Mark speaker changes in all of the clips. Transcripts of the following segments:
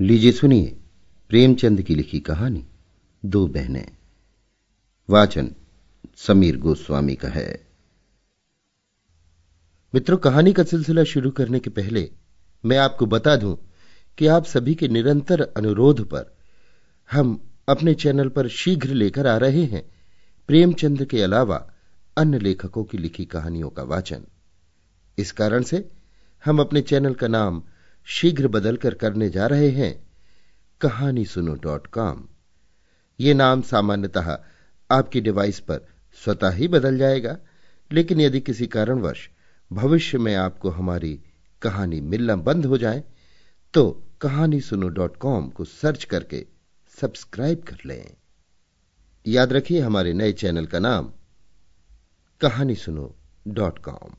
Speaker 1: लीजिए सुनिए प्रेमचंद की लिखी कहानी, दो बहनें। वाचन समीर गोस्वामी का है। मित्रों, कहानी का सिलसिला शुरू करने के पहले मैं आपको बता दूँ कि आप सभी के निरंतर अनुरोध पर हम अपने चैनल पर शीघ्र लेकर आ रहे हैं प्रेमचंद के अलावा अन्य लेखकों की लिखी कहानियों का वाचन। इस कारण से हम अपने चैनल का नाम शीघ्र बदलकर करने जा रहे हैं। कहानी सुनो डॉट कॉम। ये नाम सामान्यतः आपकी डिवाइस पर स्वतः ही बदल जाएगा, लेकिन यदि किसी कारणवश भविष्य में आपको हमारी कहानी मिलना बंद हो जाए तो कहानी सुनो डॉट कॉम को सर्च करके सब्सक्राइब कर लें। याद रखिए हमारे नए चैनल का नाम कहानी सुनो डॉट कॉम।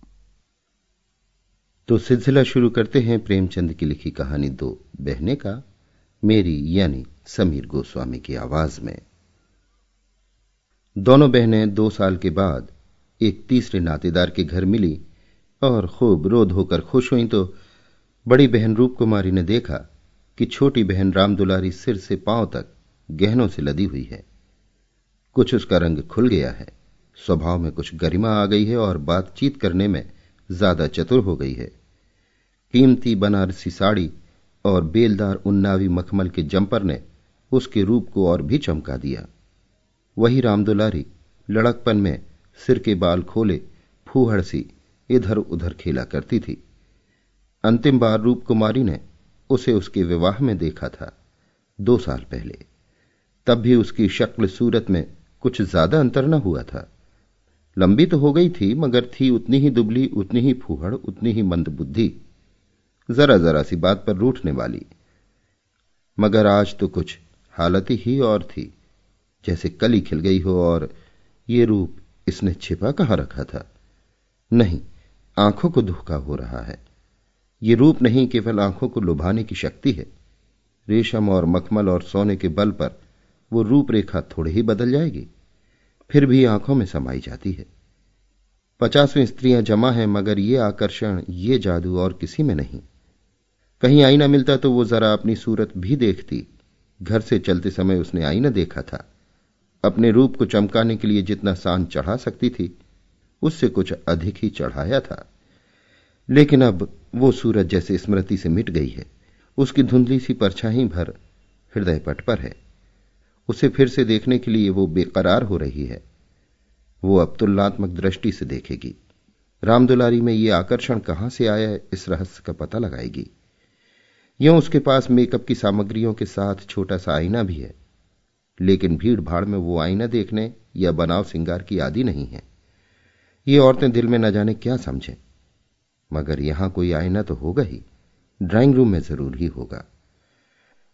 Speaker 1: तो सिलसिला शुरू करते हैं प्रेमचंद की लिखी कहानी दो बहने का, मेरी यानी समीर गोस्वामी की आवाज़ में। दोनों बहनें दो साल के बाद एक तीसरे नातेदार के घर मिली और खूब रोध होकर खुश हुई तो बड़ी बहन रूप कुमारी ने देखा कि छोटी बहन रामदुलारी सिर से पाँव तक गहनों से लदी हुई है। कुछ उसका रंग खुल गया है, स्वभाव में कुछ गरिमा आ गई है और बातचीत करने में ज़्यादा चतुर हो गई है। कीमती बनारसी साड़ी और बेलदार उन्नावी मखमल के जंपर ने उसके रूप को और भी चमका दिया। वही रामदुलारी लड़कपन में सिर के बाल खोले फूहड़ सी इधर उधर खेला करती थी। अंतिम बार रूप कुमारी ने उसे उसके विवाह में देखा था, दो साल पहले। तब भी उसकी शक्ल सूरत में कुछ ज़्यादा अंतर न हुआ था। लंबी तो हो गई थी, मगर थी उतनी ही दुबली, उतनी ही फूहड़, उतनी ही मंद बुद्धि। जरा जरा सी बात पर रूठने वाली। मगर आज तो कुछ हालत ही और थी, जैसे कली खिल गई हो और ये रूप इसने छिपा कहाँ रखा था? नहीं, आँखों को धोखा हो रहा है। ये रूप नहीं, केवल आँखों को लुभाने की शक्ति है। रेशम और मखमल और सोने के बल पर वो रूपरेखा थोड़े ही बदल जाएगी। फिर भी आँखों में समाई जाती है। पचासवीं स्त्रियाँ जमा हैं, मगर ये आकर्षण, ये जादू और किसी में नहीं। कहीं आईना मिलता तो वो जरा अपनी सूरत भी देखती। घर से चलते समय उसने आईना देखा था। अपने रूप को चमकाने के लिए जितना सान चढ़ा सकती थी, उससे कुछ अधिक ही चढ़ाया था। लेकिन अब वो सूरत जैसे स्मृति से मिट गई है। उसकी धुंधली सी परछाई भर हृदय पट पर है। उसे फिर से देखने के लिए वो बेकरार हो रही है। वो अब तुलनात्मक दृष्टि से देखेगी। रामदुलारी में ये आकर्षण कहाँ से आया है, इस रहस्य का पता लगाएगी। यूँ उसके पास मेकअप की सामग्रियों के साथ छोटा सा आईना भी है। लेकिन भीड़ भाड़ में वो आईना देखने या बनाव सिंगार की आदि नहीं है। ये औरतें दिल में न जाने क्या समझें। मगर यहाँ कोई आईना तो होगा ही। ड्राइंग रूम में ज़रूर ही होगा।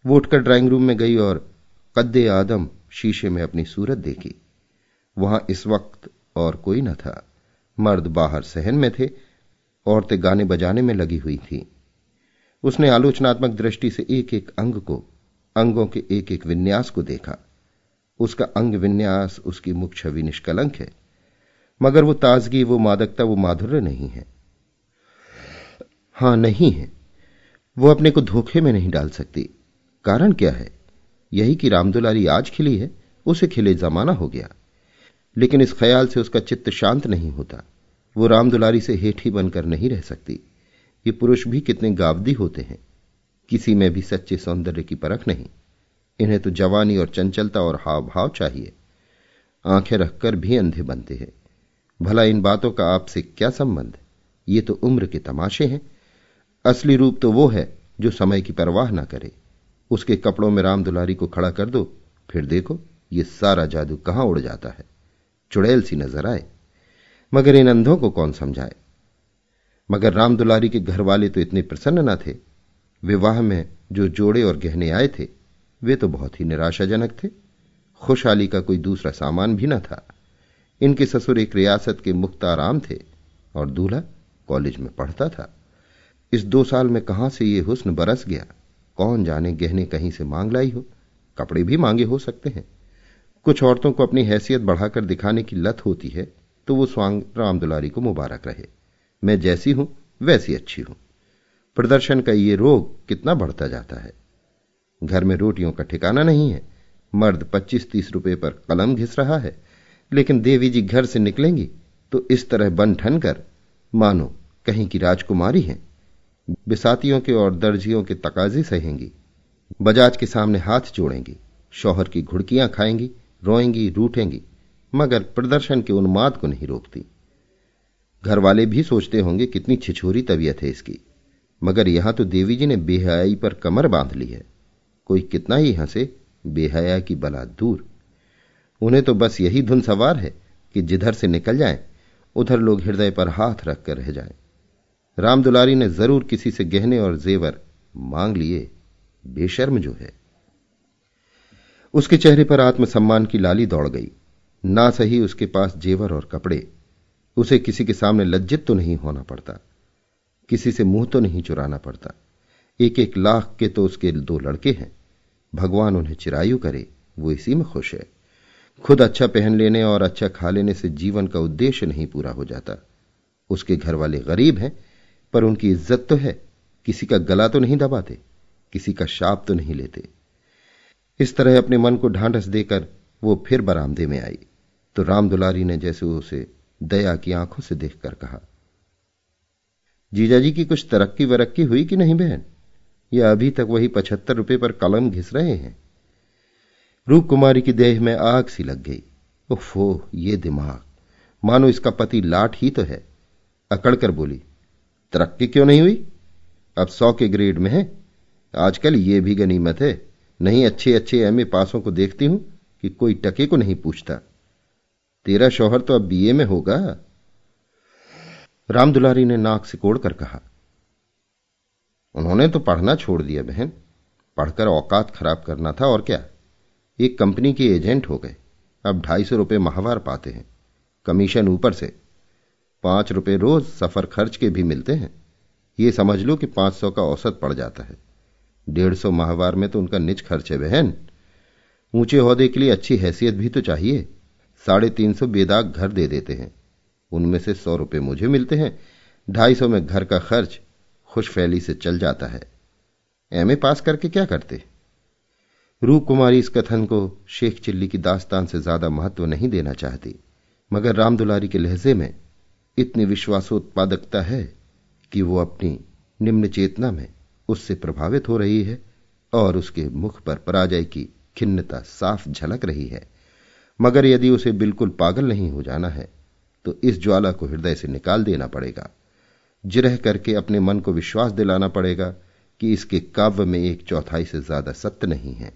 Speaker 1: वो उठकर ड्राइंग रूम में गई और कद्दे आदम शीशे में अपनी सूरत देखी। वहाँ इस वक्त और कोई न था। मर्द बाहर सहन में थे, औरतें गाने बजाने में लगी हुई थी। उसने आलोचनात्मक दृष्टि से एक एक अंग को, अंगों के एक एक विन्यास को देखा। उसका अंग विन्यास, उसकी मुख छवि निष्कलंक है। मगर वो ताजगी, वो मादकता, वो माधुर्य नहीं है। हाँ, नहीं है। वो अपने को धोखे में नहीं डाल सकती। कारण क्या है? यही कि रामदुलारी आज खिली है, उसे खिले जमाना हो गया। लेकिन इस ख्याल से उसका चित्त शांत नहीं होता। वो रामदुलारी से हेठी बनकर नहीं रह सकती। ये पुरुष भी कितने गावदी होते हैं। किसी में भी सच्चे सौंदर्य की परख नहीं। इन्हें तो जवानी और चंचलता और हाव भाव चाहिए। आँखें रखकर भी अंधे बनते हैं। भला इन बातों का आपसे क्या संबंध? ये तो उम्र के तमाशे हैं। असली रूप तो वो है जो समय की परवाह ना करे। उसके कपड़ों में राम दुलारी को खड़ा कर दो, फिर देखो ये सारा जादू कहाँ उड़ जाता है। चुड़ैल सी नज़र आए। मगर इन अंधों को कौन समझाए? मगर राम दुलारी के घर वाले तो इतने प्रसन्न न थे। विवाह में जो जोड़े और गहने आए थे, वे तो बहुत ही निराशाजनक थे। खुशहाली का कोई दूसरा सामान भी न था। इनके ससुर एक रियासत के मुख्ताराम थे और दूल्हा कॉलेज में पढ़ता था। इस दो साल में कहाँ से ये हुस्न बरस गया? कौन जाने गहने कहीं से मांग लाई हो? कपड़े भी मांगे हो सकते हैं। कुछ औरतों को अपनी हैसियत बढ़ाकर दिखाने की लत होती है तो वो स्वांग राम दुलारी को मुबारक रहे। मैं जैसी हूँ, वैसी अच्छी हूँ। प्रदर्शन का ये रोग कितना बढ़ता जाता है। घर में रोटियों का ठिकाना नहीं है। मर्द पच्चीस तीस रुपए पर कलम घिस रहा है। लेकिन देवी जी घर से निकलेंगी तो इस तरह बन ठन कर, मानो कहीं की राजकुमारी हैं। बिसातियों के और दर्जियों के तकाजे सहेंगी, बजाज के सामने हाथ जोड़ेंगी, शौहर की घुड़कियाँ खाएँगी, रोएँगी, रूठेंगी, मगर प्रदर्शन के उन्माद को नहीं रोकती। घर वाले भी सोचते होंगे कितनी छिछोरी तबीयत है इसकी, मगर यहाँ तो देवी जी ने बेहयाई पर कमर बाँध ली है। कोई कितना ही हंसे, बेहया की बला दूर। उन्हें तो बस यही धुन सवार है कि जिधर से निकल जाएँ, उधर लोग हृदय पर हाथ रखकर रह जाएँ। राम दुलारी ने ज़रूर किसी से गहने और जेवर मांग लिए। बेशर्म जो है। उसके चेहरे पर आत्मसम्मान की लाली दौड़ गई। ना सही उसके पास जेवर और कपड़े। उसे किसी के सामने लज्जित तो नहीं होना पड़ता। किसी से मुँह तो नहीं चुराना पड़ता। एक एक लाख के तो उसके दो लड़के हैं। भगवान उन्हें चिरायु करे, वो इसी में खुश है। खुद अच्छा पहन लेने और अच्छा खा लेने से जीवन का उद्देश्य नहीं पूरा हो जाता। उसके घर वाले गरीब हैं पर उनकी इज़्ज़त तो है, किसी का गला तो नहीं दबाते, किसी का शाप तो नहीं लेते। इस तरह अपने मन को ढांढस देकर वो फिर बरामदे में आई। तो राम दुलारी ने जैसे उसे दया की आँखों से देखकर कहा, जीजाजी की कुछ तरक्की वरक्की हुई कि नहीं बहन? या अभी तक वही पचहत्तर रुपए पर कलम घिस रहे हैं। रूप कुमारी की देह में आग सी लग गई। ओफो ये दिमाग। मानो इसका पति लाठ ही तो है। अकड़कर बोली तरक्की क्यों नहीं हुई? अब सौ के ग्रेड में है। आजकल ये भी गनीमत है। नहीं अच्छे अच्छे एमए पासों को देखती हूँ कि कोई टके को नहीं पूछता। तेरा शौहर तो अब बीए में होगा। राम दुलारी ने नाक सिकोड़ कर कहा, उन्होंने तो पढ़ना छोड़ दिया बहन। पढ़कर औकात खराब करना था और क्या? एक कंपनी के एजेंट हो गए। अब ढाई सौ रुपये माहवार पाते हैं। कमीशन ऊपर से। पाँच रुपए रोज सफ़र खर्च के भी मिलते हैं। ये समझ लो कि पाँच सौ का औसत पड़ जाता है। डेढ़ सौ माहवार में तो उनका निज खर्च है बहन। ऊँचे होदे के लिए अच्छी हैसियत भी तो चाहिए। साढ़े तीन सौ बेदाग घर दे देते हैं। उनमें से सौ रुपए मुझे मिलते हैं। ढाई सौ में घर का खर्च खुशफैली से चल जाता है। एमए पास करके क्या करते? रूप कुमारी इस कथन को शेख चिल्ली की दास्तान से ज़्यादा महत्व नहीं देना चाहती। मगर रामदुलारी के लहजे में इतनी विश्वासोत्पादकता है कि वो अपनी निम्न चेतना में उससे प्रभावित हो रही है और उसके मुख पर पराजय की खिन्नता साफ़ झलक रही है। मगर यदि उसे बिल्कुल पागल नहीं हो जाना है तो इस ज्वाला को हृदय से निकाल देना पड़ेगा। जिरह करके अपने मन को विश्वास दिलाना पड़ेगा कि इसके काव्य में एक चौथाई से ज़्यादा सत्य नहीं है।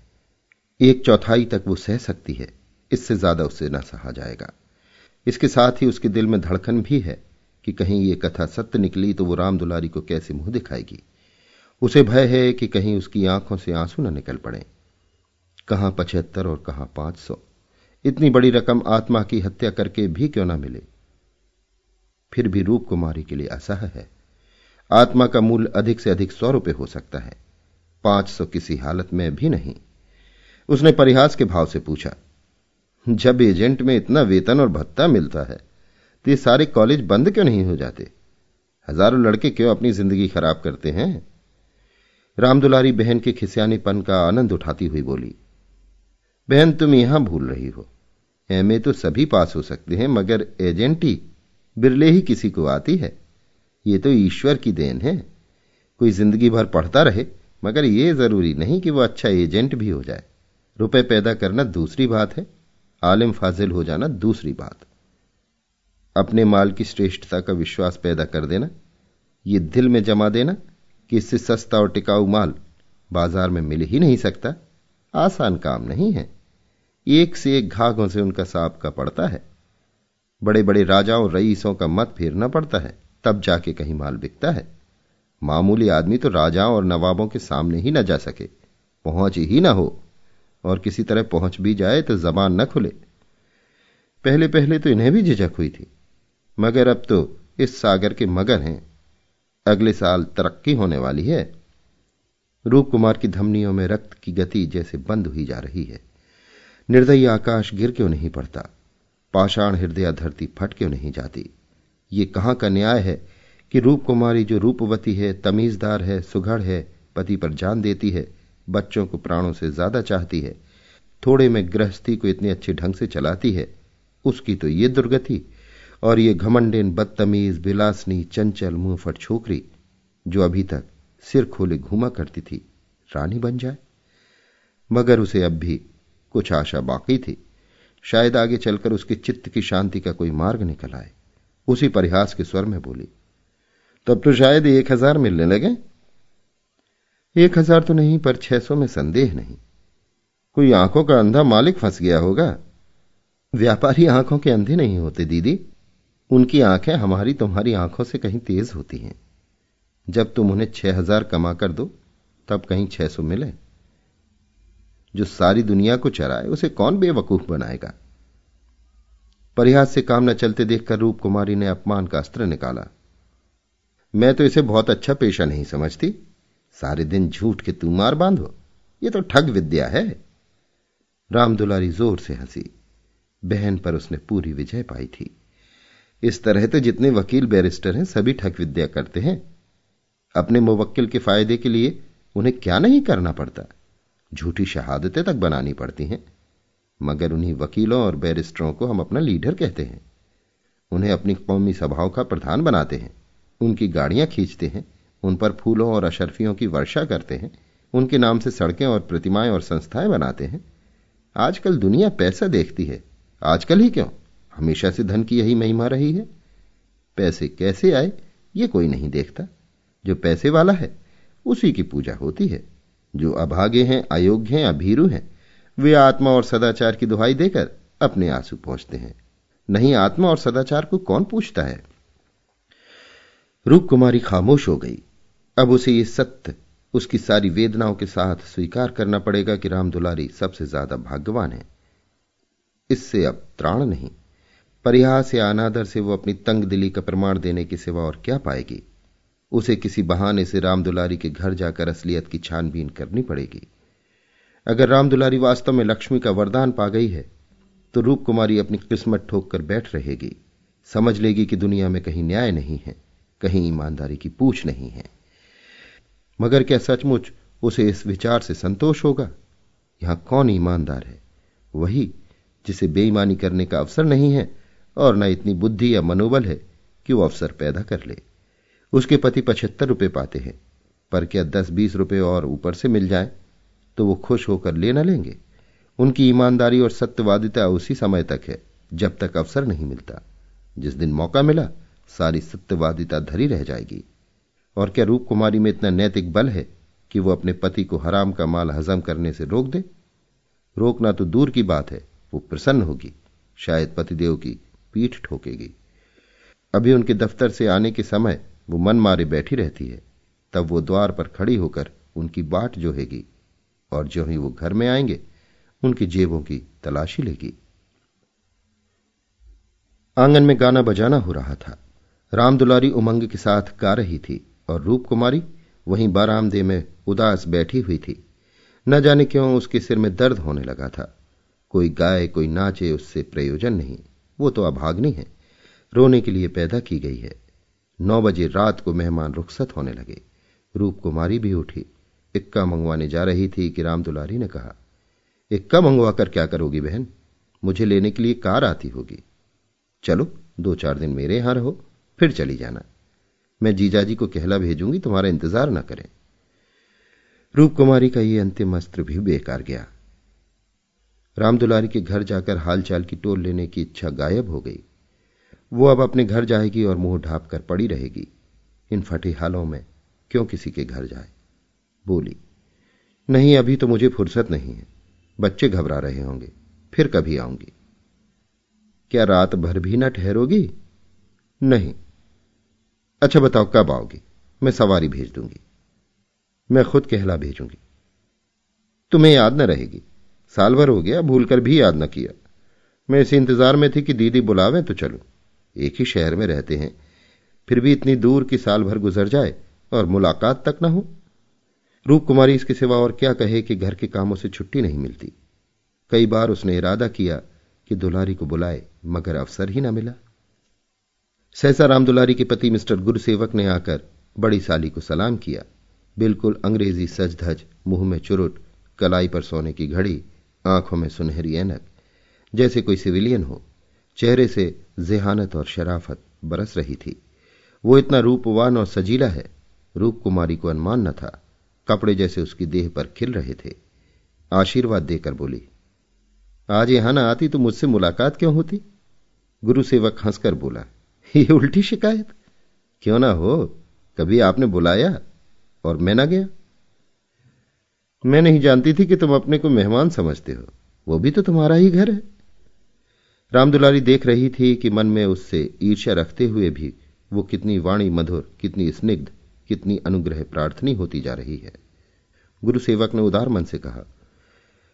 Speaker 1: एक चौथाई तक वो सह सकती है, इससे ज़्यादा उससे न सहा जाएगा। इसके साथ ही उसके दिल में धड़कन भी है कि कहीं ये कथा सत्य निकली तो वो राम दुलारी को कैसे मुँह दिखाएगी। उसे भय है कि कहीं उसकी आँखों से आँसू न निकल पड़े। कहाँ पचहत्तर और कहाँ पाँच सौ? इतनी बड़ी रकम आत्मा की हत्या करके भी क्यों ना मिले? फिर भी रूप कुमारी के लिए असह है। आत्मा का मूल अधिक से अधिक सौ रुपए हो सकता है। पाँच सौ किसी हालत में भी नहीं। उसने परिहास के भाव से पूछा जब एजेंट में इतना वेतन और भत्ता मिलता है तो ये सारे कॉलेज बंद क्यों नहीं हो जाते? हज़ारों लड़के क्यों अपनी ज़िंदगी खराब करते हैं? रामदुलारी बहन के खिसियानीपन का आनंद उठाती हुई बोली, बहन, तुम यहाँ भूल रही हो। एमए तो सभी पास हो सकते हैं, मगर एजेंटी बिरले ही किसी को आती है। ये तो ईश्वर की देन है। कोई ज़िंदगी भर पढ़ता रहे, मगर यह ज़रूरी नहीं कि वह अच्छा एजेंट भी हो जाए। रुपए पैदा करना दूसरी बात है। आलिम फाजिल हो जाना दूसरी बात। अपने माल की श्रेष्ठता का विश्वास पैदा कर देना, ये दिल में जमा देना कि इससे सस्ता और टिकाऊ माल बाज़ार में मिल ही नहीं सकता। आसान काम नहीं है। एक से एक घाघों से उनका सांप का पड़ता है। बड़े बड़े राजाओं रईसों का मत फेरना पड़ता है। तब जाके कहीं माल बिकता है। मामूली आदमी तो राजाओं और नवाबों के सामने ही न जा सके। पहुँच ही ना हो। और किसी तरह पहुँच भी जाए तो जबान न खुले। पहले पहले तो इन्हें भी झिझक हुई थी। मगर अब तो इस सागर के मगर हैं। अगले साल तरक्की होने वाली है। रूप कुमार की धमनियों में रक्त की गति जैसे बंद हुई जा रही है। निर्दयी आकाश गिर क्यों नहीं पड़ता? पाषाण हृदय धरती फट क्यों नहीं जाती? ये कहाँ का न्याय है कि रूप कुमारी जो रूपवती है, तमीजदार है, सुघड़ है, पति पर जान देती है बच्चों को प्राणों से ज़्यादा चाहती है। थोड़े में गृहस्थी को इतने अच्छे ढंग से चलाती है। उसकी तो ये दुर्गति। और ये घमंडेन, बदतमीज, बिलासनी, चंचल, मुंहफट छोकरी, जो अभी तक सिर खोले घूमा करती थी, रानी बन जाए। मगर उसे अब भी कुछ आशा बाकी थी। शायद आगे चलकर उसके चित्त की शांति का कोई मार्ग निकल आए। उसी परिहास के स्वर में बोली, तब तो शायद एक हज़ार मिलने लगे। एक हज़ार तो नहीं, पर छह सौ में संदेह नहीं। कोई आँखों का अंधा मालिक फंस गया होगा? व्यापारी आँखों के अंधे नहीं होते, दीदी। उनकी आँखें हमारी तुम्हारी आँखों से कहीं तेज होती हैं। जब तुम उन्हें छह हज़ार कमा कर दो, तब कहीं छह सौ मिले। जो सारी दुनिया को चराए, उसे कौन बेवकूफ़ बनाएगा? परिहास से काम न चलते देखकर रूप कुमारी ने अपमान का अस्त्र निकाला। मैं तो इसे बहुत अच्छा पेशा नहीं समझती। सारे दिन झूठ के तू मार बांधो। ये तो ठग विद्या है। राम दुलारी ज़ोर से हँसी। बहन पर उसने पूरी विजय पाई थी। इस तरह तो जितने वकील बैरिस्टर हैं, सभी ठग विद्या करते हैं। अपने मुवक्किल के फ़ायदे के लिए उन्हें क्या नहीं करना पड़ता? झूठी शहादतें तक बनानी पड़ती हैं। मगर उन्हीं वकीलों और बैरिस्टरों को हम अपना लीडर कहते हैं। उन्हें अपनी कौमी सभाओं का प्रधान बनाते हैं। उनकी गाड़ियाँ खींचते हैं। उन पर फूलों और अशरफियों की वर्षा करते हैं, उनके नाम से सड़कें और प्रतिमाएँ और संस्थाएँ बनाते हैं। आजकल दुनिया पैसा देखती है। आजकल ही क्यों? हमेशा से धन की यही महिमा रही है। पैसे कैसे आए, ये कोई नहीं देखता। जो पैसे वाला है, उसी की पूजा होती है। जो अभागे हैं, अयोग्य हैं, अभीरु हैं, वे आत्मा और सदाचार की दुहाई देकर अपने आँसू पहुँचते हैं। नहीं, आत्मा और सदाचार को कौन पूछता है? रूप कुमारी खामोश हो गई। अब उसे ये सत्य, उसकी सारी वेदनाओं के साथ स्वीकार करना पड़ेगा कि राम दुलारी सबसे ज़्यादा भाग्यवान है। इससे अब त्राण नहीं। परिहास या अनादर से वो अपनी तंग दिली का प्रमाण देने की सिवा और क्या पाएगी? उसे किसी बहाने से राम दुलारी के घर जाकर असलियत की छानबीन करनी पड़ेगी। अगर राम दुलारी वास्तव में लक्ष्मी का वरदान पा गई है तो रूप कुमारी अपनी किस्मत ठोक कर बैठ रहेगी। समझ लेगी कि दुनिया में कहीं न्याय नहीं है, कहीं ईमानदारी की पूछ नहीं है। मगर क्या सचमुच उसे इस विचार से संतोष होगा? यहाँ कौन ईमानदार है? वही जिसे बेईमानी करने का अवसर नहीं है और न इतनी बुद्धि या मनोबल है कि वो अवसर पैदा कर ले। उसके पति पचहत्तर रुपए पाते हैं। पर क्या दस बीस रुपए और ऊपर से मिल जाए तो वो खुश होकर ले न लेंगे। उनकी ईमानदारी और सत्यवादिता उसी समय तक है, जब तक अवसर नहीं मिलता। जिस दिन मौका मिला, सारी सत्यवादिता धरी रह जाएगी। और क्या रूप कुमारी में इतना नैतिक बल है कि वो अपने पति को हराम का माल हजम करने से रोक दे? रोकना तो दूर की बात है, वो प्रसन्न होगी, शायद पतिदेव की पीठ ठोकेगी। अभी उनके दफ्तर से आने के समय वो मन मारे बैठी रहती है, तब वो द्वार पर खड़ी होकर उनकी बाट जोहेगी और जो ही वो घर में आएँगे, उनकी जेबों की तलाशी लेगी। आँगन में गाना बजाना हो रहा था। रामदुलारी उमंग के साथ गा रही थी। और रूप कुमारी वहीं बारामदे में उदास बैठी हुई थी। न जाने क्यों उसके सिर में दर्द होने लगा था। कोई गाय, कोई नाचे, उससे प्रयोजन नहीं। वो तो अभाग्नि है। रोने के लिए पैदा की गई है। नौ बजे रात को मेहमान रुखसत होने लगे। रूप कुमारी भी उठी। इक्का मंगवाने जा रही थी कि राम दुलारी ने कहा, इक्का मंगवा कर क्या करोगी बहन? मुझे लेने के लिए कार आती होगी। चलो, दो चार दिन मेरे यहाँ रहो, फिर चली जाना। मैं जीजाजी को कहला भेजूँगी, तुम्हारा इंतज़ार न करें। रूप कुमारी का ये अंतिम अस्त्र भी बेकार गया। रामदुलारी के घर जाकर हालचाल की टोल लेने की इच्छा गायब हो गई। वो अब अपने घर जाएगी और मुँह ढाप कर पड़ी रहेगी। इन फटे हालों में क्यों किसी के घर जाए? बोली, नहीं, अभी तो मुझे फुर्सत नहीं है। बच्चे घबरा रहे होंगे, फिर कभी आऊँगी। क्या रात भर भी ना ठहरोगी? नहीं अच्छा बताओ, कब आओगी? मैं सवारी भेज दूँगी। मैं खुद कहला भेजूँगी। तुम्हें याद न रहेगी। साल भर हो गया, भूलकर भी याद न किया। मैं इस इंतज़ार में थी कि दीदी बुलावे तो चलूँ। एक ही शहर में रहते हैं। फिर भी इतनी दूर की साल भर गुजर जाए और मुलाकात तक न हो। रूप कुमारी इसके सिवा और क्या कहे कि घर के कामों से छुट्टी नहीं मिलती। कई बार उसने इरादा किया कि दुलारी को बुलाए, मगर अवसर ही न मिला। सहसा राम दुलारी के पति मिस्टर गुरुसेवक ने आकर बड़ी साली को सलाम किया। बिल्कुल अंग्रेज़ी सज धज मुँह में चुरुट, कलाई पर सोने की घड़ी, आँखों में सुनहरी ऐनक। जैसे कोई सिविलियन हो, चेहरे से जेहानत और शराफत बरस रही थी। वो इतना रूपवान और सजीला है रूप कुमारी को अनुमान न था। कपड़े जैसे उसकी देह पर खिल रहे थे। आशीर्वाद देकर बोली, आज यहाँ ना आती तो मुझसे मुलाकात क्यों होती? गुरु सेवक हंसकर बोला ये उल्टी शिकायत? क्यों ना हो? कभी आपने बुलाया और मैं ना गया? मैं नहीं जानती थी कि तुम अपने को मेहमान समझते हो। वो भी तो तुम्हारा ही घर है। रामदुलारी देख रही थी कि मन में उससे ईर्ष्या रखते हुए भी वो कितनी वाणी मधुर, कितनी स्निग्ध, कितनी अनुग्रह प्रार्थनी होती जा रही है। गुरु सेवक ने उदार मन से कहा,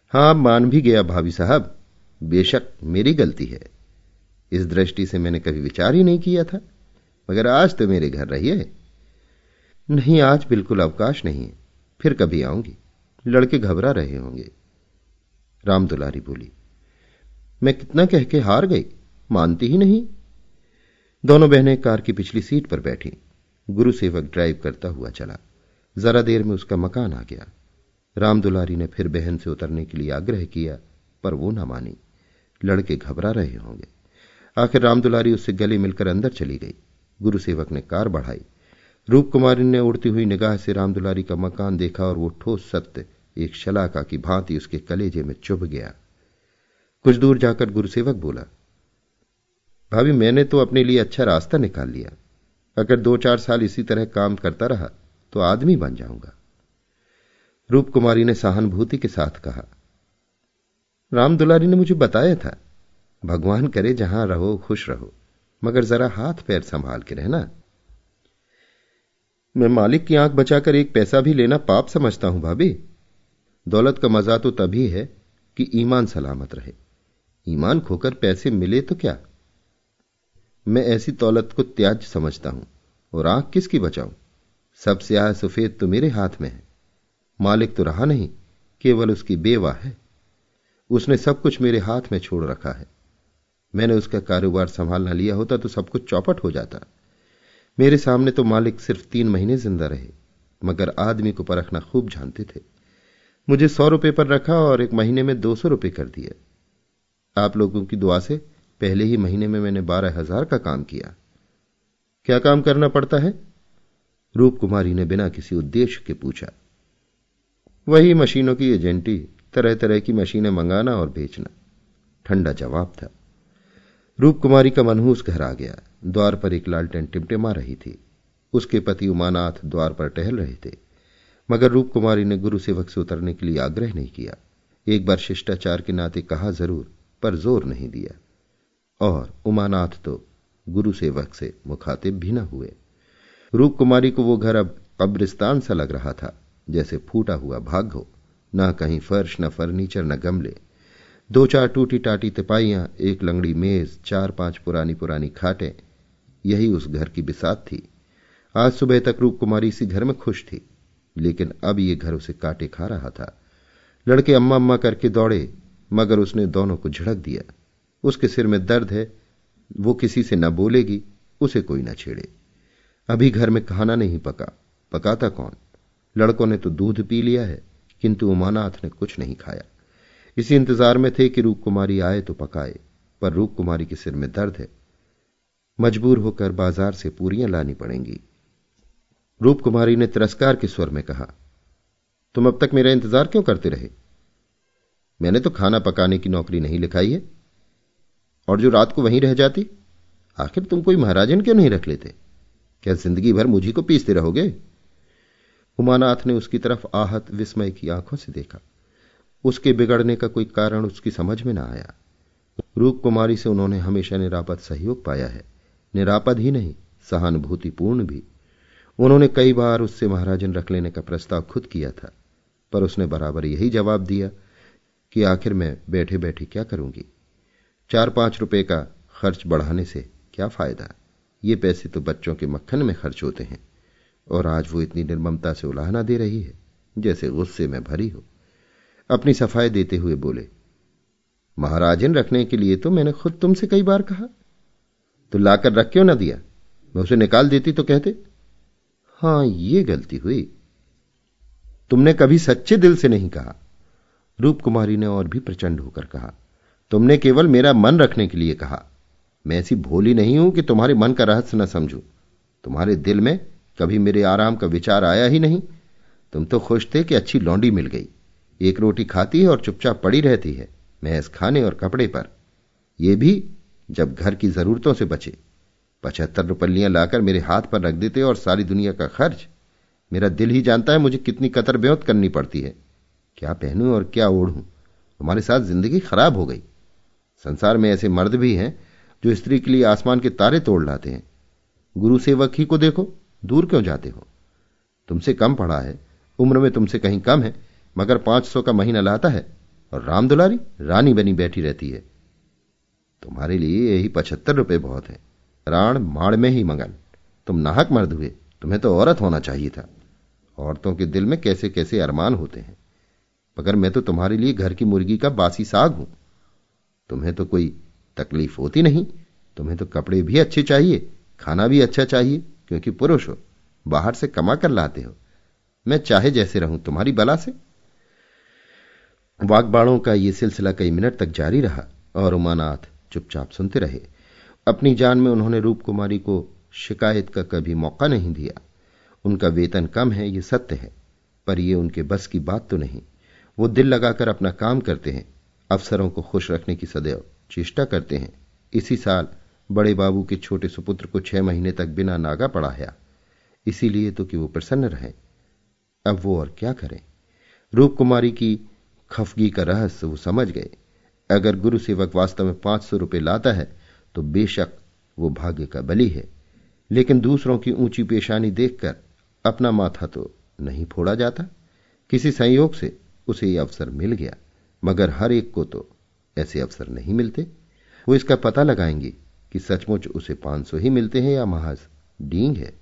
Speaker 1: हाँ, मान भी गया भाभी साहब। बेशक मेरी गलती है। इस दृष्टि से मैंने कभी विचार ही नहीं किया था। मगर आज तो मेरे घर रहिए नहीं, आज बिल्कुल अवकाश नहीं है। फिर कभी आऊँगी। लड़के घबरा रहे होंगे। राम दुलारी बोली, मैं कितना कह के हार गई? मानती ही नहीं। दोनों बहनें कार की पिछली सीट पर बैठी। गुरु सेवक ड्राइव करता हुआ चला। जरा देर में उसका मकान आ गया। राम दुलारी ने फिर बहन से उतरने के लिए आग्रह किया, पर वो ना मानी। लड़के घबरा रहे होंगे। आखिर राम दुलारी उससे गले मिलकर अंदर चली गई। गुरु सेवक ने कार बढ़ाई। रूप कुमारी ने उड़ती हुई निगाह से रामदुलारी का मकान देखा और वो ठोस सत्य, एक शलाका की भांति उसके कलेजे में चुभ गया। कुछ दूर जाकर गुरुसेवक बोला, भाभी, मैंने तो अपने लिए अच्छा रास्ता निकाल लिया। अगर दो चार साल इसी तरह काम करता रहा तो आदमी बन जाऊँगा। रूप कुमारी ने सहानुभूति के साथ कहा राम दुलारी ने मुझे बताया था। भगवान करे जहाँ रहो, खुश रहो। मगर जरा हाथ पैर संभाल के रहना। मैं मालिक की आँख बचाकर एक पैसा भी लेना पाप समझता हूँ, भाभी। दौलत का मज़ा तो तभी है कि ईमान सलामत रहे। ईमान खोकर पैसे मिले तो क्या? मैं ऐसी दौलत को त्याज समझता हूँ, और आँख किसकी बचाऊं? सब स्याह सफ़ेद तो मेरे हाथ में है। मालिक तो रहा नहीं, केवल उसकी बेवा है। उसने सब कुछ मेरे हाथ में छोड़ रखा है। मैंने उसका कारोबार संभाल संभालना लिया होता तो सब कुछ चौपट हो जाता। मेरे सामने तो मालिक सिर्फ़ तीन महीने ज़िंदा रहे, मगर आदमी को परखना खूब जानते थे। मुझे सौ रुपए पर रखा और एक महीने में दो सौ रुपये कर दिया आप लोगों की दुआ से पहले ही महीने में मैंने बारह हज़ार का काम किया। क्या काम करना पड़ता है? रूप कुमारी ने बिना किसी उद्देश्य के पूछा। वही मशीनों की एजेंटी तरह तरह की मशीनें मंगाना और बेचना। ठंडा जवाब था। रूप कुमारी का मनहूस घर आ गया। द्वार पर एक लालटेन टिमटिमा रही थी। उसके पति उमानाथ द्वार पर टहल रहे थे। मगर रूप कुमारी ने गुरु सेवक से उतरने के लिए आग्रह नहीं किया। एक बार शिष्टाचार के नाते कहा ज़रूर, पर ज़ोर नहीं दिया। और उमानाथ तो गुरु सेवक से मुखातिब भी न हुए। रूप कुमारी को वो घर अब कब्रिस्तान सा लग रहा था, जैसे फूटा हुआ भाग हो। न कहीं फर्श, न फर्नीचर, न गमले। दो चार टूटी टाटी तिपाइयाँ, एक लंगड़ी मेज, चार पाँच पुरानी पुरानी खाटें, यही उस घर की बिसात थी। आज सुबह तक रूप कुमारी इसी घर में खुश थी, लेकिन अब ये घर उसे काटे खा रहा था। लड़के अम्मा अम्मा करके दौड़े, मगर उसने दोनों को झड़क दिया। उसके सिर में दर्द है, वो किसी से न बोलेगी, उसे कोई न छेड़े। अभी घर में खाना नहीं पका, पकाता कौन? लड़कों ने तो दूध पी लिया है, किंतु उमानाथ ने कुछ नहीं खाया। इसी इंतज़ार में थे कि रूप कुमारी आए तो पकाए, पर रूप कुमारी के सिर में दर्द है। मजबूर होकर बाज़ार से पूरियाँ लानी पड़ेंगी। रूप कुमारी ने तिरस्कार के स्वर में कहा, तुम अब तक मेरा इंतज़ार क्यों करते रहे? मैंने तो खाना पकाने की नौकरी नहीं लिखाई है। और जो रात को वहीं रह जाती? आखिर तुम कोई महाराजन क्यों नहीं रख लेते? क्या ज़िंदगी भर मुझी को पीसते रहोगे? उमानाथ ने उसकी तरफ़ आहत विस्मय की आँखों से देखा। उसके बिगड़ने का कोई कारण उसकी समझ में ना आया। रूप कुमारी से उन्होंने हमेशा निरापद सहयोग पाया है। निरापद ही नहीं, सहानुभूतिपूर्ण भी। उन्होंने कई बार उससे महाराजन रख लेने का प्रस्ताव खुद किया था, पर उसने बराबर यही जवाब दिया कि आखिर मैं बैठे बैठे क्या करूँगी? चार पाँच रुपए का खर्च बढ़ाने से क्या फ़ायदा? ये पैसे तो बच्चों के मक्खन में खर्च होते हैं, और आज वो इतनी निर्ममता से उलाहना दे रही है, जैसे गुस्से में भरी हो। अपनी सफ़ाई देते हुए बोले महाराजन रखने के लिए तो मैंने खुद तुमसे कई बार कहा। तो लाकर रख क्यों ना दिया? मैं उसे निकाल देती तो कहते, हाँ, ये गलती हुई। तुमने कभी सच्चे दिल से नहीं कहा। रूप कुमारी ने और भी प्रचंड होकर कहा, तुमने केवल मेरा मन रखने के लिए कहा। मैं ऐसी भोली नहीं हूँ कि तुम्हारे मन का रहस्य न समझू। तुम्हारे दिल में कभी मेरे आराम का विचार आया ही नहीं। तुम तो खुश थे कि अच्छी लौंडी मिल गई। एक रोटी खाती है और चुपचाप पड़ी रहती है, महज खाने और कपड़े पर। यह भी जब घर की जरूरतों से बचे। पचहत्तर रुपलियाँ लाकर मेरे हाथ पर रख देते और सारी दुनिया का खर्च। मेरा दिल ही जानता है मुझे कितनी कतर ब्योत करनी पड़ती है। क्या पहनूं और क्या ओढ़ूं? तुम्हारे साथ ज़िंदगी खराब हो गई। संसार में ऐसे मर्द भी हैं जो स्त्री के लिए आसमान के तारे तोड़ लाते हैं। गुरु सेवक ही को देखो, दूर क्यों जाते हो? तुमसे कम पढ़ा है, उम्र में तुमसे कहीं कम है। मगर पाँच सौ का महीना लाता है और राम दुलारी, रानी बनी बैठी रहती है। तुम्हारे लिए यही पचहत्तर रुपए बहुत है। राण माड़ में ही मंगल तुम नाहक मर्द हुए। तुम्हें तो औरत होना चाहिए था। औरतों के दिल में कैसे कैसे अरमान होते हैं। मगर मैं तो तुम्हारे लिए घर की मुर्गी का बासी साग हूँ। तुम्हें तो कोई तकलीफ़ होती नहीं। तुम्हें तो कपड़े भी अच्छे चाहिए, खाना भी अच्छा चाहिए, क्योंकि पुरुष हो, बाहर से कमा कर लाते हो। मैं चाहे जैसे रहूँ, तुम्हारी बला से। वागबाड़ों का यह सिलसिला कई मिनट तक जारी रहा और उमानाथ चुपचाप सुनते रहे। अपनी जान में उन्होंने रूप कुमारी को शिकायत का कभी मौका नहीं दिया। उनका वेतन कम है, ये सत्य है, पर यह उनके बस की बात तो नहीं। वो दिल लगाकर अपना काम करते हैं, अफसरों को खुश रखने की सदैव चेष्टा करते हैं। इसी साल बड़े बाबू के छोटे सुपुत्र को छह महीने तक बिना नागा पढ़ाया। इसीलिए तो कि वो प्रसन्न रहे। अब वो और क्या करें? रूप कुमारी की खफगी का रहस्य वो समझ गए। अगर गुरु सेवक वास्तव में पाँच सौ रुपये लाता है तो बेशक वो भाग्य का बली है। लेकिन दूसरों की ऊँची पेशानी देखकर अपना माथा तो नहीं फोड़ा जाता। किसी संयोग से उसे यह अवसर मिल गया, मगर हर एक को तो ऐसे अवसर नहीं मिलते। वो इसका पता लगाएँगे कि सचमुच उसे पाँच सौ ही मिलते हैं या महज डींग है।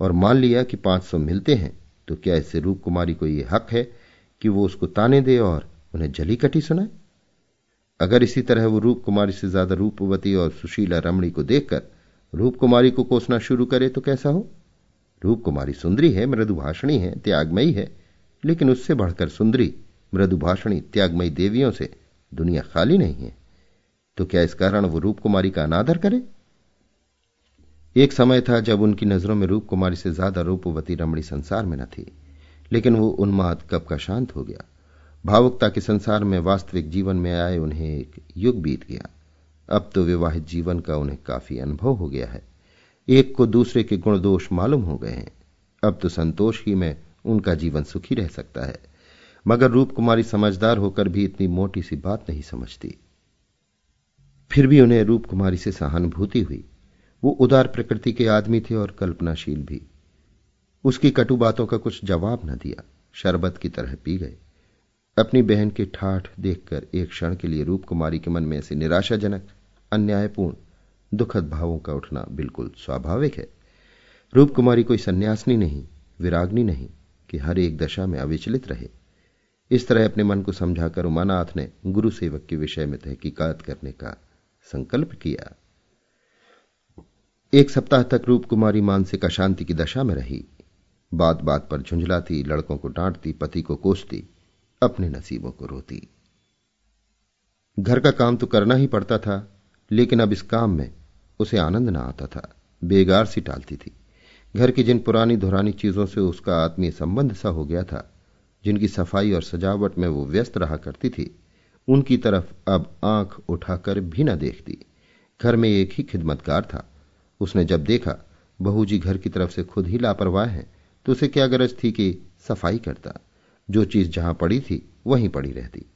Speaker 1: और मान लिया कि पाँच सौ मिलते हैं तो क्या इससे रूप कुमारी को यह हक है कि वो उसको ताने दे और उन्हें जली कटी सुनाए। अगर इसी तरह वो रूप कुमारी से ज़्यादा रूपवती और सुशीला रमणी को देखकर रूप कुमारी को कोसना शुरू करे तो कैसा हो? रूप कुमारी सुंदरी है, मृदुभाषणी है, त्यागमयी है, लेकिन उससे बढ़कर सुंदरी, मृदुभाषणी, त्यागमयी देवियों से दुनिया खाली नहीं है। तो क्या इस कारण वो रूप कुमारी का अनादर करे? एक समय था जब उनकी नज़रों में रूप कुमारी से ज़्यादा रूपवती रमणी संसार में न थी। लेकिन वो उन्माद कब का शांत हो गया। भावुकता के संसार में वास्तविक जीवन में आए उन्हें एक युग बीत गया। अब तो विवाहित जीवन का उन्हें काफ़ी अनुभव हो गया है। एक को दूसरे के गुण दोष मालूम हो गए हैं। अब तो संतोष ही में उनका जीवन सुखी रह सकता है। मगर रूप कुमारी समझदार होकर भी इतनी मोटी सी बात नहीं समझती। फिर भी उन्हें रूप कुमारी से सहानुभूति हुई। वो उदार प्रकृति के आदमी थे और कल्पनाशील भी। उसकी कटु बातों का कुछ जवाब न दिया। शरबत की तरह पी गए अपनी बहन के ठाठ देखकर एक क्षण के लिए रूप कुमारी के मन में ऐसे निराशाजनक, अन्यायपूर्ण, दुखद भावों का उठना बिल्कुल स्वाभाविक है। रूप कुमारी कोई सन्यासनी नहीं, विरागनी नहीं कि हर एक दशा में अविचलित रहे। इस तरह अपने मन को समझाकर उमानाथ ने गुरु सेवक के विषय में तहकीकात करने का संकल्प किया। एक सप्ताह तक रूप कुमारी मानसिक अशांति की दशा में रही। बात बात पर झुंझलाती, लड़कों को डांटती, पति को कोसती, अपने नसीबों को रोती। घर का काम तो करना ही पड़ता था, लेकिन अब इस काम में उसे आनंद ना आता था। बेगार सी टालती थी। घर की जिन पुरानी धुरानी चीज़ों से उसका आत्मीय संबंध सा हो गया था, जिनकी सफ़ाई और सजावट में वो व्यस्त रहा करती थी, उनकी तरफ़ अब आँख उठाकर भी न देखती। घर में एक ही खिदमतकार था। उसने जब देखा, बहू जी घर की तरफ़ से खुद ही लापरवाह है। तो उसे क्या गरज थी कि सफ़ाई करता। जो चीज़ जहाँ पड़ी थी, वहीं पड़ी रहती।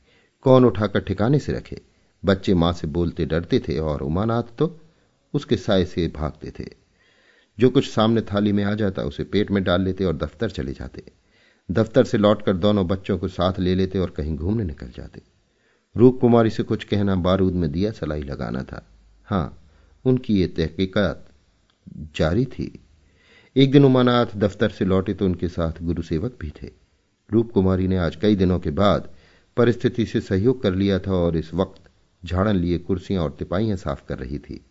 Speaker 1: कौन उठाकर ठिकाने से रखे? बच्चे माँ से बोलते डरते थे और उमानाथ तो उसके साय से भागते थे। जो कुछ सामने थाली में आ जाता, उसे पेट में डाल लेते और दफ्तर चले जाते। दफ्तर से लौटकर दोनों बच्चों को साथ ले लेते और कहीं घूमने निकल जाते। रूप कुमारी से कुछ कहना बारूद में दिया सलाई लगाना था। हाँ, उनकी ये तहकीकात जारी थी। एक दिन उमानाथ दफ्तर से लौटे तो उनके साथ गुरु सेवक भी थे। रूप कुमारी ने आज कई दिनों के बाद परिस्थिति से सहयोग कर लिया था और इस वक्त झाड़न लिए कुर्सियाँ और तिपाइयाँ साफ़ कर रही थी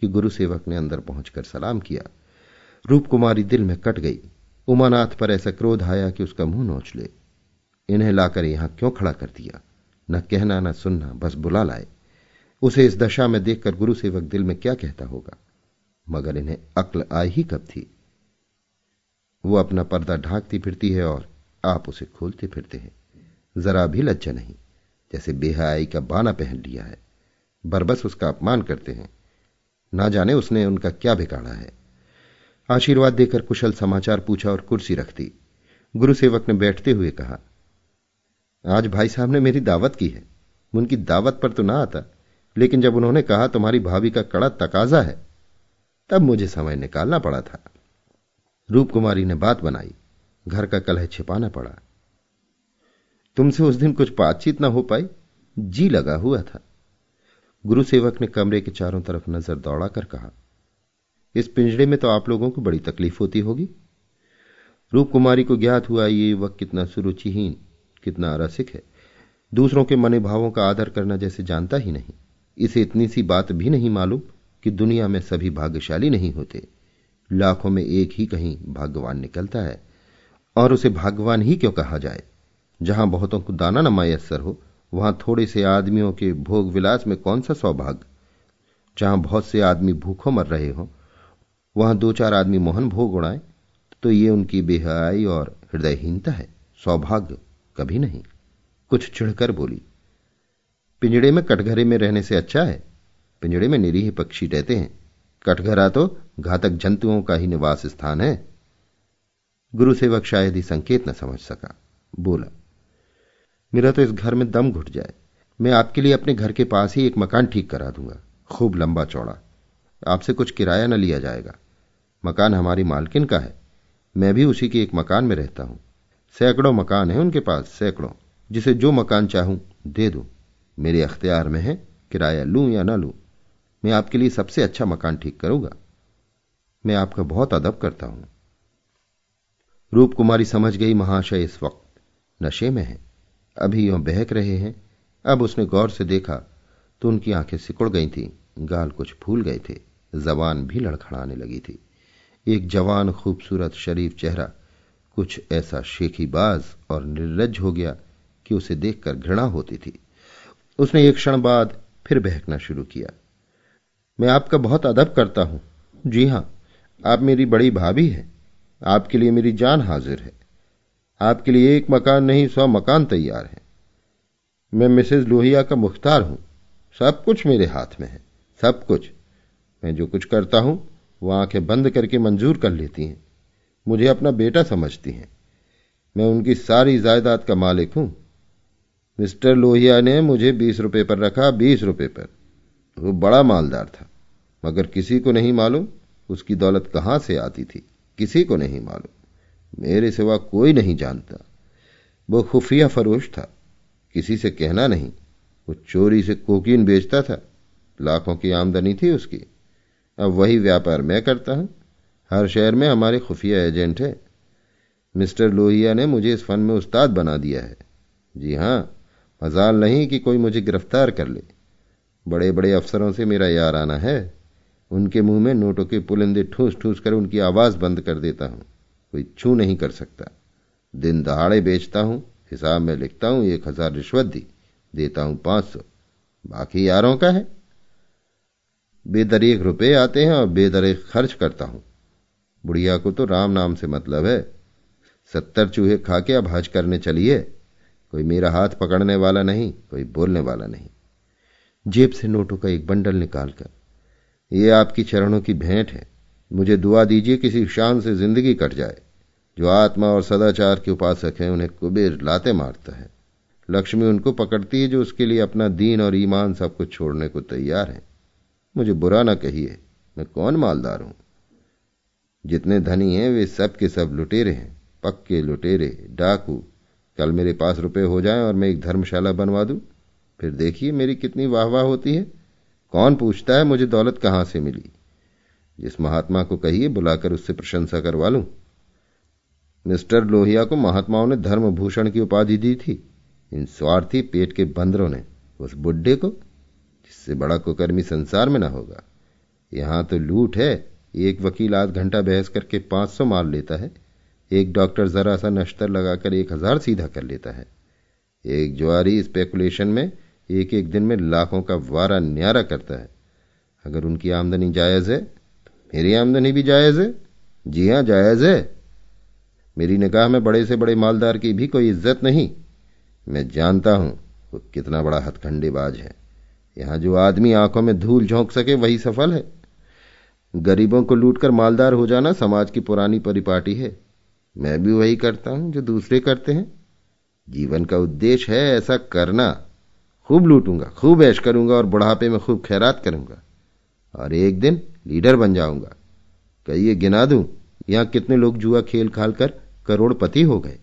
Speaker 1: कि गुरु सेवक ने अंदर पहुंचकर सलाम किया। रूप कुमारी दिल में कट गई। उमानाथ पर ऐसा क्रोध आया कि उसका मुँह नोच ले। इन्हें लाकर यहाँ क्यों खड़ा कर दिया? न कहना, न सुनना, बस बुला लाए। उसे इस दशा में देखकर गुरुसेवक दिल में क्या कहता होगा? मगर इन्हें अक्ल आई ही कब थी? वो अपना पर्दा ढांकती फिरती है और आप उसे खोलते फिरते हैं। जरा भी लज्जा नहीं, जैसे बेहाई का बाना पहन लिया है। बरबस उसका अपमान करते हैं। ना जाने उसने उनका क्या बिगाड़ा है। आशीर्वाद देकर कुशल समाचार पूछा और कुर्सी रख दी। गुरु सेवक ने बैठते हुए कहा, आज भाई साहब ने मेरी दावत की है। उनकी दावत पर तो ना आता, लेकिन जब उन्होंने कहा, तुम्हारी भाभी का कड़ा तकाजा है, तब मुझे समय निकालना पड़ा था। रूप कुमारी ने बात बनाई। घर का कलह छिपाना पड़ा। तुमसे उस दिन कुछ बातचीत ना हो पाई? जी लगा हुआ था। गुरु सेवक ने कमरे के चारों तरफ़ नज़र दौड़ा कर कहा, इस पिंजड़े में तो आप लोगों को बड़ी तकलीफ़ होती होगी। रूप कुमारी को ज्ञात हुआ ये वक्त कितना सुरुचिहीन, कितना रसिक है। दूसरों के मने भावों का आदर करना जैसे जानता ही नहीं। इसे इतनी सी बात भी नहीं मालूम कि दुनिया में सभी भाग्यशाली नहीं होते। लाखों में एक ही कहीं भाग्यवान निकलता है। और उसे भाग्यवान ही क्यों कहा जाए? जहाँ बहुतों को दाना न मयसर हो, वहाँ थोड़े से आदमियों के भोग विलास में कौन सा सौभाग्य? जहाँ बहुत से आदमी भूखों मर रहे हो, वहाँ दो चार आदमी मोहन भोग उड़ाए तो ये उनकी बेहयाई और हृदयहीनता है। सौभाग्य कभी नहीं। कुछ चिढ़कर बोली, पिंजड़े में कटघरे में रहने से अच्छा है? पिंजड़े में निरीह पक्षी रहते हैं। कटघरा तो घातक जंतुओं का ही निवास स्थान है। गुरु सेवक शायद ही संकेत न समझ सका। बोला, मेरा तो इस घर में दम घुट जाए। मैं आपके लिए अपने घर के पास ही एक मकान ठीक करा दूँगा। खूब लंबा चौड़ा। आपसे कुछ किराया न लिया जाएगा। मकान हमारी मालकिन का है। मैं भी उसी के एक मकान में रहता हूँ। सैकड़ों मकान है उनके पास, सैकड़ों। जिसे जो मकान चाहूँ, दे दो। मेरे अख्तियार में है, किराया लूँ या ना लूँ। मैं आपके लिए सबसे अच्छा मकान ठीक करूँगा। मैं आपका बहुत अदब करता हूँ। रूप कुमारी समझ गई महाशय इस वक्त नशे में है। अभी यो बहक रहे हैं। अब उसने गौर से देखा तो उनकी आँखें सिकुड़ गई थी, गाल कुछ फूल गए थे जबान भी लड़खड़ाने लगी थी। एक जवान खूबसूरत शरीफ चेहरा, कुछ ऐसा शेखीबाज और निर्लज हो गया कि उसे देखकर घृणा होती थी। उसने एक क्षण बाद फिर बहकना शुरू किया। मैं आपका बहुत अदब करता हूँ। जी हाँ, आप मेरी बड़ी भाभी हैं। आपके लिए मेरी जान हाजिर है। आपके लिए एक मकान नहीं, सौ मकान तैयार है। मैं मिसेज लोहिया का मुख्तार हूँ। सब कुछ मेरे हाथ में है। सब कुछ। मैं जो कुछ करता हूँ, वो आँखें बंद करके मंजूर कर लेती हैं। मुझे अपना बेटा समझती हैं। मैं उनकी सारी जायदाद का मालिक हूँ। मिस्टर लोहिया ने मुझे बीस रुपए पर रखा, बीस रुपए पर। वो बड़ा मालदार था। मगर किसी को नहीं मालूम उसकी दौलत कहाँ से आती थी। किसी को नहीं मालूम। मेरे सिवा कोई नहीं जानता। वो खुफिया फरोश था। किसी से कहना नहीं। वो चोरी से कोकीन बेचता था। लाखों की आमदनी थी उसकी। अब वही व्यापार मैं करता हूँ। हर शहर में हमारे खुफिया एजेंट है। मिस्टर लोहिया ने मुझे इस फन में उस्ताद बना दिया है। जी हाँ, मजाल नहीं कि कोई मुझे गिरफ़्तार कर ले। बड़े बड़े अफसरों से मेरा यार आना है। उनके मुँह में नोटों के पुलिंदे ठूस ठूस कर उनकी आवाज़ बंद कर देता हूँ। कोई छू नहीं कर सकता। दिन दहाड़े बेचता हूँ, हिसाब में लिखता हूँ, एक हज़ार रिश्वत दी, देता हूँ पाँच सौ। बाकी यारों का है? बेदरीक रुपए आते हैं और बेदरीक खर्च करता हूँ। बुढ़िया को तो राम नाम से मतलब है। सत्तर चूहे खा के अब हज करने चलिए। कोई मेरा हाथ पकड़ने वाला नहीं, कोई बोलने वाला नहीं। जेब से नोटों का एक बंडल निकालकर ये आपकी चरणों की भेंट है। मुझे दुआ दीजिए किसी शान से ज़िंदगी कट जाए। जो आत्मा और सदाचार के उपासक हैं, उन्हें कुबेर लाते मारता है। लक्ष्मी उनको पकड़ती है जो उसके लिए अपना दीन और ईमान सब कुछ छोड़ने को तैयार है। मुझे बुरा ना कहिए, मैं कौन मालदार हूँ? जितने धनी हैं, वे सब के सब लुटेरे हैं। पक्के लुटेरे, डाकू, कल मेरे पास रुपए हो जाएँ और मैं एक धर्मशाला बनवा दूँ। फिर देखिए मेरी कितनी वाहवाह होती है। कौन पूछता है, मुझे दौलत कहाँ से मिली? जिस महात्मा को कहिए, बुलाकर उससे प्रशंसा करवा लूँ। मिस्टर लोहिया को महात्माओं ने धर्म भूषण की उपाधि दी थी। इन स्वार्थी पेट के बंदरों ने उस बुड्ढे को, जिससे बड़ा कुकर्मी संसार में ना होगा, यहाँ तो लूट है, एक वकील आध घंटा बहस करके पाँच सौ मार लेता है, एक डॉक्टर जरा सा नश्तर लगाकर एक हज़ार सीधा कर लेता है। एक ज्वारी स्पेकुलेशन में एक एक दिन में लाखों का वारा न्यारा करता है। अगर उनकी आमदनी जायज़ है तो मेरी आमदनी भी जायज़ है। जी हाँ, जायज़ है। मेरी निगाह में बड़े से बड़े मालदार की भी कोई इज़्ज़त नहीं। मैं जानता हूँ वो कितना बड़ा हथखंडेबाज है। यहाँ जो आदमी आँखों में धूल झोंक सके, वही सफल है। गरीबों को लूटकर मालदार हो जाना समाज की पुरानी परिपाटी है। मैं भी वही करता हूँ जो दूसरे करते हैं। जीवन का उद्देश्य है ऐसा करना। खूब लूटूँगा, खूब ऐश करूँगा और बुढ़ापे में खूब खैरात करूँगा और एक दिन लीडर बन जाऊँगा। कहिए, गिना दूँ, यहाँ कितने लोग जुआ खेल खाल कर करोड़पति हो गए।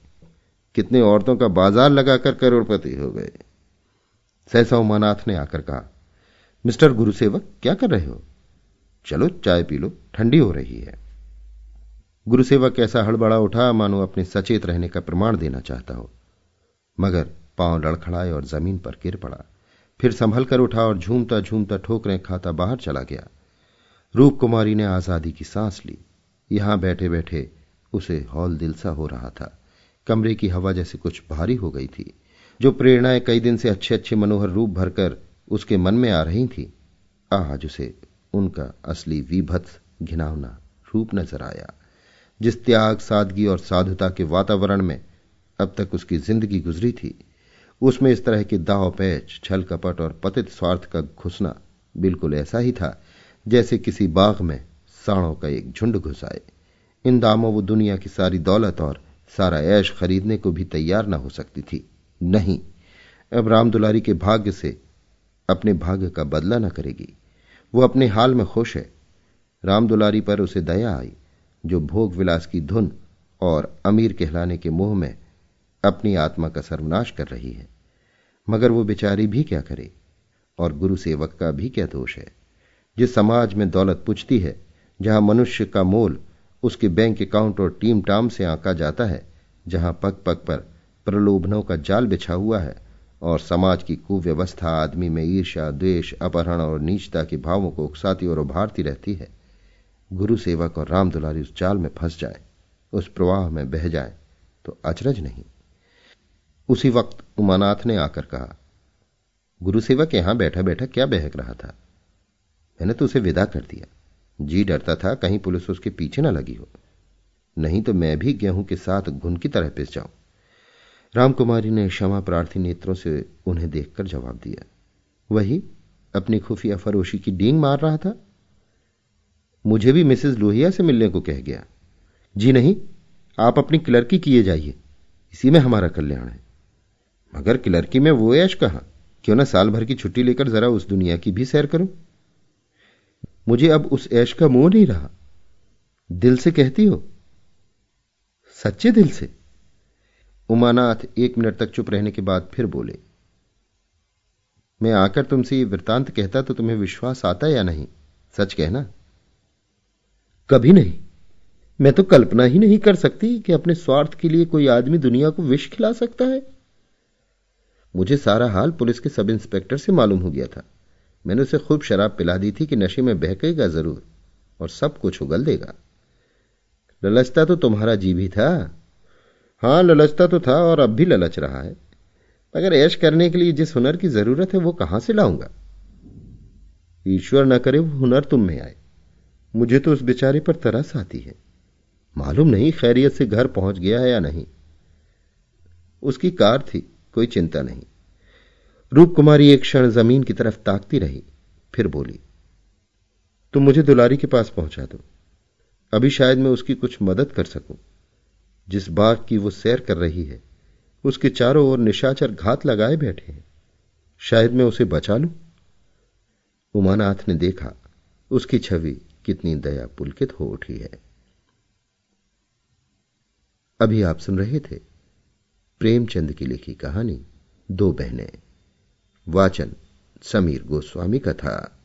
Speaker 1: कितने औरतों का बाज़ार लगाकर करोड़पति हो गए। सहसा उमानाथ ने आकर कहा, मिस्टर गुरुसेवक, क्या कर रहे हो? चलो, चाय पी लो, ठंडी हो रही है। गुरुसेवक ऐसा हड़बड़ा उठा, मानो अपने सचेत रहने का प्रमाण देना चाहता हो। मगर पाँव लड़खड़ाए और ज़मीन पर गिर पड़ा। फिर संभल कर उठा और झूमता झूमता ठोकरें खाता बाहर चला गया। रूप कुमारी ने आज़ादी की सांस ली। यहाँ बैठे बैठे उसे हौल दिलसा हो रहा था। कमरे की हवा जैसे कुछ भारी हो गई थी। जो प्रेरणाएँ कई दिन से अच्छे अच्छे मनोहर रूप भरकर उसके मन में आ रही थी, आज उसे उनका असली विभत्स घिनावना रूप नज़र आया। जिस त्याग, सादगी और साधुता के वातावरण में अब तक उसकी ज़िंदगी गुजरी थी उसमें इस तरह के दाव, पैच, छल कपट और पतित स्वार्थ का घुसना बिल्कुल ऐसा ही था, जैसे किसी बाग में साणों का एक झुंड घुस आए इन दामों वो दुनिया की सारी दौलत और सारा ऐश खरीदने को भी तैयार न हो सकती थी। नहीं, अब राम दुलारी के भाग्य से अपने भाग्य का बदला न करेगी। वो अपने हाल में खुश है। राम दुलारी पर उसे दया आई, जो भोग विलास की धुन और अमीर कहलाने के मुँह में अपनी आत्मा का सर्वनाश कर रही है। मगर वो बेचारी भी क्या करे? और गुरु सेवक का भी क्या दोष है? जिस समाज में दौलत पूछती है, जहाँ मनुष्य का मोल उसके बैंक अकाउंट और टीम टाम से आंका जाता है, जहाँ पग पग पर प्रलोभनों का जाल बिछा हुआ है, और समाज की कुव्यवस्था आदमी में ईर्ष्या, द्वेष, अपहरण और नीचता के भावों को उकसाती और उभारती रहती है। गुरु सेवक और राम दुलारी उस जाल में फंस जाए, उस प्रवाह में बह जाए तो अचरज नहीं। उसी वक्त उमानाथ ने आकर कहा, गुरु सेवक यहाँ बैठा बैठा क्या बहक रहा था? मैंने तो उसे विदा कर दिया। जी डरता था, कहीं पुलिस उसके पीछे न लगी हो। नहीं तो मैं भी गेहूँ के साथ घुन की तरह पिस जाऊँ। रामकुमारी ने क्षमा प्रार्थी नेत्रों से उन्हें देखकर जवाब दिया, वही अपनी खुफिया फरोशी की डींग मार रहा था? मुझे भी मिसेस लोहिया से मिलने को कह गया। जी नहीं, आप अपनी क्लर्की किए जाइए, इसी में हमारा कल्याण है। मगर क्लर्की में वो ऐश कहा? क्यों ना साल भर की छुट्टी लेकर जरा उस दुनिया की भी सैर करूँ? मुझे अब उस ऐश का मोह नहीं रहा। दिल से कहती हो? सच्चे दिल से? उमानाथ एक मिनट तक चुप रहने के बाद फिर बोले, मैं आकर तुमसे ये वृतांत कहता तो तुम्हें विश्वास आता या नहीं? सच कहना? कभी नहीं। मैं तो कल्पना ही नहीं कर सकती कि अपने स्वार्थ के लिए कोई आदमी दुनिया को विष खिला सकता है। मुझे सारा हाल पुलिस के सब इंस्पेक्टर से मालूम हो गया था। मैंने उसे खूब शराब पिला दी थी कि नशे में बहकेगा ज़रूर और सब कुछ उगल देगा। ललचता तो तुम्हारा जी भी था। हाँ ललचता तो था और अब भी ललच रहा है। मगर ऐश करने के लिए जिस हुनर की ज़रूरत है वो कहाँ से लाऊँगा? ईश्वर न करे वो हुनर तुम में आए। मुझे तो उस बेचारे पर तरस आती है। मालूम नहीं खैरियत से घर पहुँच गया है या नहीं। उसकी कार थी। कोई चिंता नहीं। रूप कुमारी एक क्षण ज़मीन की तरफ़ ताकती रही, फिर बोली, तुम मुझे दुलारी के पास पहुँचा दो। अभी शायद मैं उसकी कुछ मदद कर सकूँ। जिस बाग की वो सैर कर रही है, उसके चारों ओर निशाचर घात लगाए बैठे हैं। शायद मैं उसे बचा लूँ? उमानाथ ने देखा, उसकी छवि कितनी दया पुलकित हो उठी है। अभी आप सुन रहे थे प्रेमचंद की लिखी कहानी दो बहनें। वाचन समीर गोस्वामी का था।